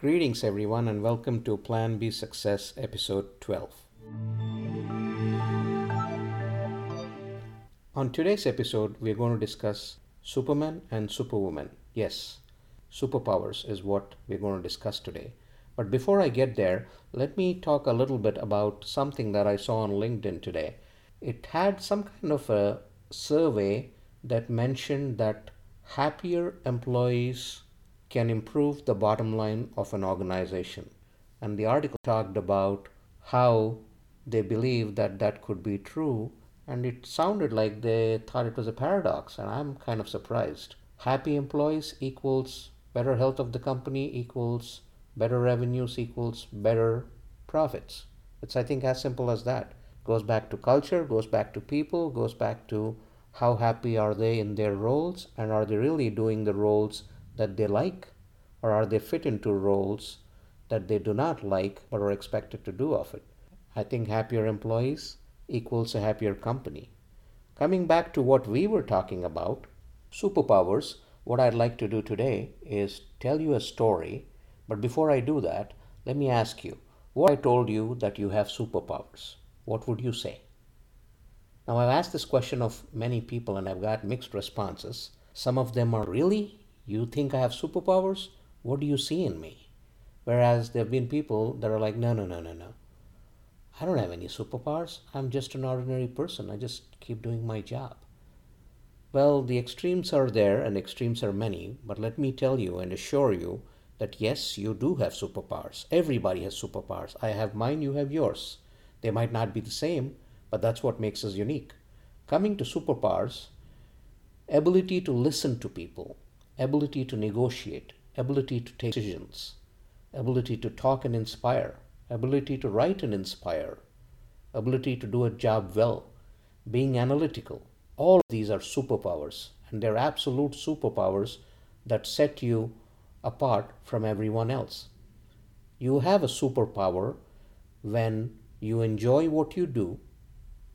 Greetings, everyone, and welcome to Plan B Success, episode 12. On today's episode, we're going to discuss Superman and Superwoman. Yes, superpowers is what we're going to discuss today. But before I get there, let me talk a little bit about something that I saw on LinkedIn today. It had some kind of a survey that mentioned that happier employees can improve the bottom line of an organization. And the article talked about how they believe that that could be true, and it sounded like they thought it was a paradox, and I'm kind of surprised. Happy employees equals better health of the company equals better revenues equals better profits. It's I think as simple as that. Goes back to culture, goes back to people, goes back to how happy are they in their roles and are they really doing the roles that they like, or are they fit into roles that they do not like but are expected to do of it? I think happier employees equals a happier company. Coming back to what we were talking about, superpowers, what I'd like to do today is tell you a story. But before I do that, let me ask you what I told you that you have superpowers. What would you say? Now, I've asked this question of many people and I've got mixed responses. Some of them are really you think I have superpowers? What do you see in me? Whereas there have been people that are like, no, no, no, no, no. I don't have any superpowers. I'm just an ordinary person. I just keep doing my job. Well, the extremes are there and extremes are many, but let me tell you and assure you that yes, you do have superpowers. Everybody has superpowers. I have mine, you have yours. They might not be the same, but that's what makes us unique. Coming to superpowers, ability to listen to people, ability to negotiate, ability to take decisions, ability to talk and inspire, ability to write and inspire, ability to do a job well, being analytical. All these are superpowers, and they're absolute superpowers that set you apart from everyone else. You have a superpower when you enjoy what you do,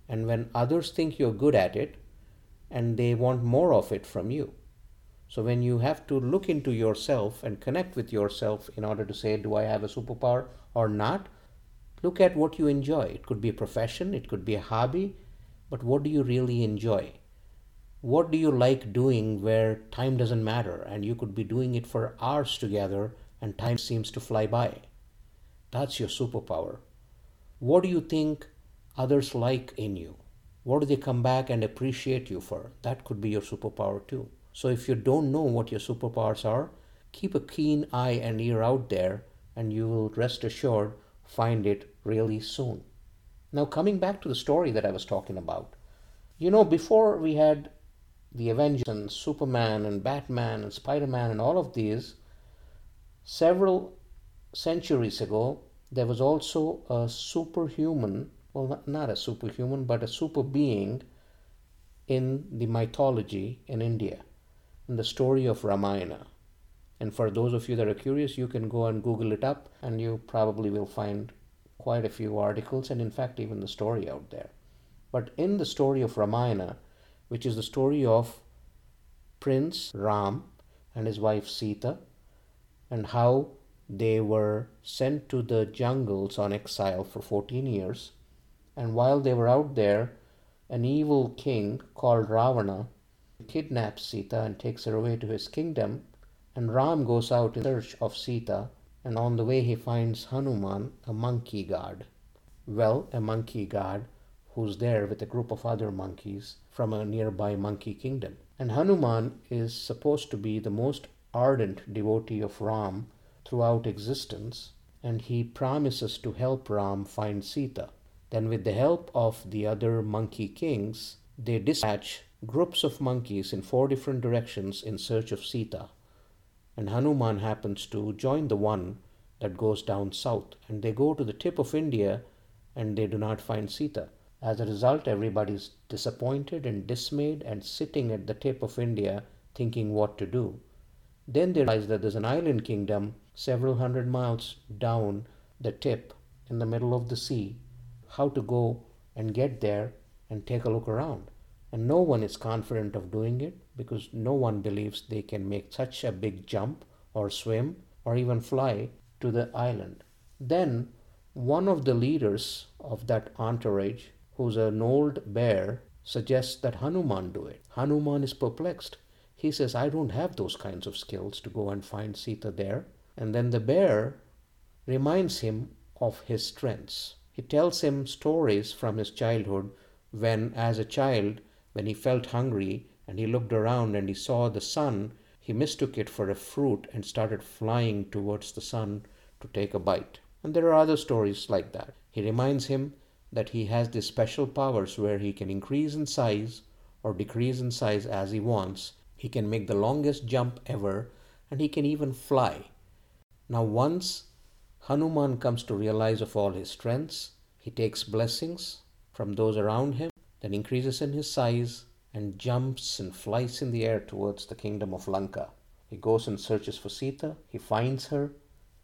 and when others think you're good at it, and they want more of it from you. So when you have to look into yourself and connect with yourself in order to say, do I have a superpower or not? Look at what you enjoy. It could be a profession, it could be a hobby, but what do you really enjoy? What do you like doing where time doesn't matter and you could be doing it for hours together and time seems to fly by? That's your superpower. What do you think others like in you? What do they come back and appreciate you for? That could be your superpower too. So if you don't know what your superpowers are, keep a keen eye and ear out there, and you will rest assured find it really soon. Now, coming back to the story that I was talking about, you know, before we had the Avengers and Superman and Batman and Spider Man and all of these, several centuries ago, there was also a superhuman, well, not a superhuman, but a super being in the mythology in India in the story of Ramayana. And for those of you that are curious, you can go and Google it up, and you probably will find quite a few articles and, in fact, even the story out there. But in the story of Ramayana, which is the story of Prince Ram and his wife Sita, and how they were sent to the jungles on exile for 14 years. And while they were out there, an evil king called Ravana kidnaps Sita and takes her away to his kingdom, and Ram goes out in search of Sita, and on the way he finds Hanuman, a monkey god. Well, a monkey god who's there with a group of other monkeys from a nearby monkey kingdom. And Hanuman is supposed to be the most ardent devotee of Ram throughout existence, and he promises to help Ram find Sita. Then, with the help of the other monkey kings, they dispatch groups of monkeys in four different directions in search of Sita, and Hanuman happens to join the one that goes down south, and they go to the tip of India and they do not find Sita. As a result, everybody is disappointed and dismayed and sitting at the tip of India thinking what to do. Then they realize that there's an island kingdom several hundred miles down the tip in the middle of the sea. How to go and get there and take a look around. And no one is confident of doing it because no one believes they can make such a big jump or swim or even fly to the island. Then one of the leaders of that entourage, who's an old bear, suggests that Hanuman do it. Hanuman is perplexed. He says, I don't have those kinds of skills to go and find Sita there. And then the bear reminds him of his strengths. He tells him stories from his childhood when, as a child, when he felt hungry and he looked around and he saw the sun, he mistook it for a fruit and started flying towards the sun to take a bite. And there are other stories like that. He reminds him that he has these special powers where he can increase in size or decrease in size as he wants. He can make the longest jump ever and he can even fly. Now, once Hanuman comes to realize of all his strengths, he takes blessings from those around him, then increases in his size and jumps and flies in the air towards the kingdom of Lanka. He goes and searches for Sita, he finds her,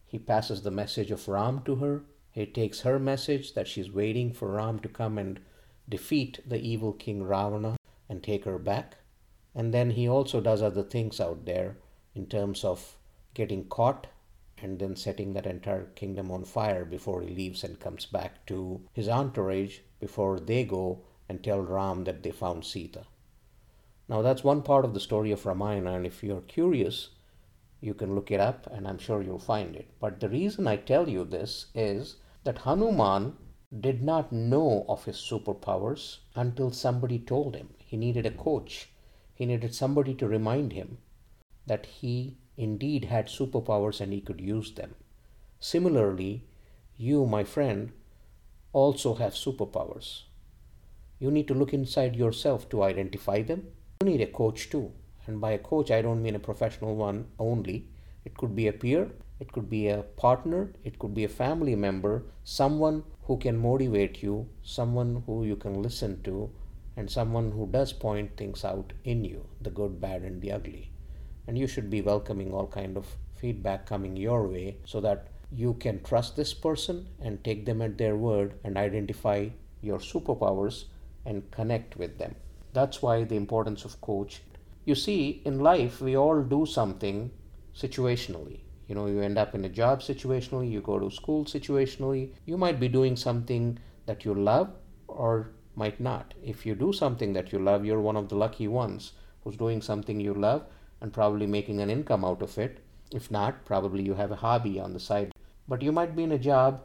he passes the message of Ram to her. He takes her message that she's waiting for Ram to come and defeat the evil king Ravana and take her back. And then he also does other things out there in terms of getting caught and then setting that entire kingdom on fire before he leaves and comes back to his entourage before they go and tell Ram that they found Sita. Now, that's one part of the story of Ramayana, and if you're curious, you can look it up and I'm sure you'll find it. But the reason I tell you this is that Hanuman did not know of his superpowers until somebody told him. He needed a coach, he needed somebody to remind him that he indeed had superpowers and he could use them. Similarly, you, my friend, also have superpowers. You need to look inside yourself to identify them. You need a coach too. And by a coach, I don't mean a professional one only. It could be a peer, it could be a partner, it could be a family member, someone who can motivate you, someone who you can listen to, and someone who does point things out in you the good, bad, and the ugly. And you should be welcoming all kind of feedback coming your way so that you can trust this person and take them at their word and identify your superpowers and connect with them. That's why the importance of coach you see, in life, we all do something situationally. You know, you end up in a job situationally, you go to school situationally. You might be doing something that you love or might not. If you do something that you love, you're one of the lucky ones who's doing something you love and probably making an income out of it. If not, probably you have a hobby on the side. But you might be in a job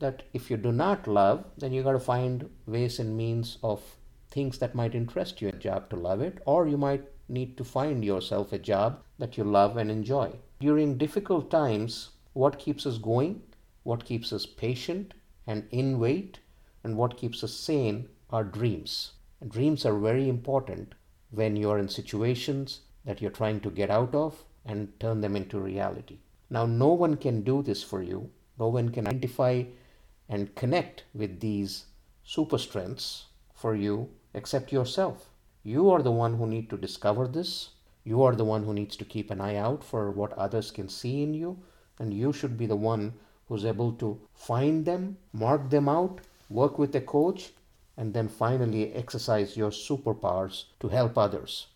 that if you do not love, then you got to find ways and means of things that might interest you in a job to love it, or you might need to find yourself a job that you love and enjoy. During difficult times, what keeps us going, what keeps us patient and in wait, and what keeps us sane are dreams. And dreams are very important when you're in situations that you're trying to get out of and turn them into reality. Now, no one can do this for you. No one can identify and connect with these super strengths for you except yourself. You are the one who need to discover this. You are the one who needs to keep an eye out for what others can see in you. And you should be the one who's able to find them, mark them out, work with a coach, and then finally exercise your superpowers to help others.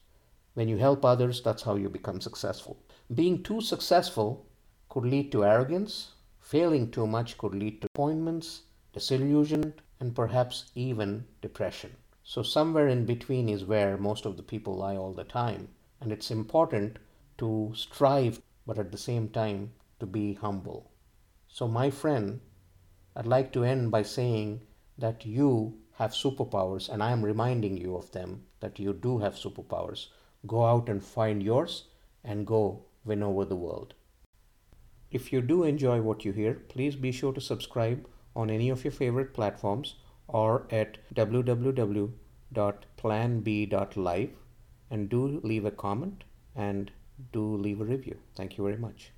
When you help others, that's how you become successful. Being too successful could lead to arrogance. Failing too much could lead to appointments, disillusionment, and perhaps even depression. So, somewhere in between is where most of the people lie all the time. And it's important to strive, but at the same time, to be humble. So, my friend, I'd like to end by saying that you have superpowers, and I am reminding you of them that you do have superpowers. Go out and find yours and go win over the world. If you do enjoy what you hear, please be sure to subscribe on any of your favorite platforms or at www.planb.live and do leave a comment and do leave a review. Thank you very much.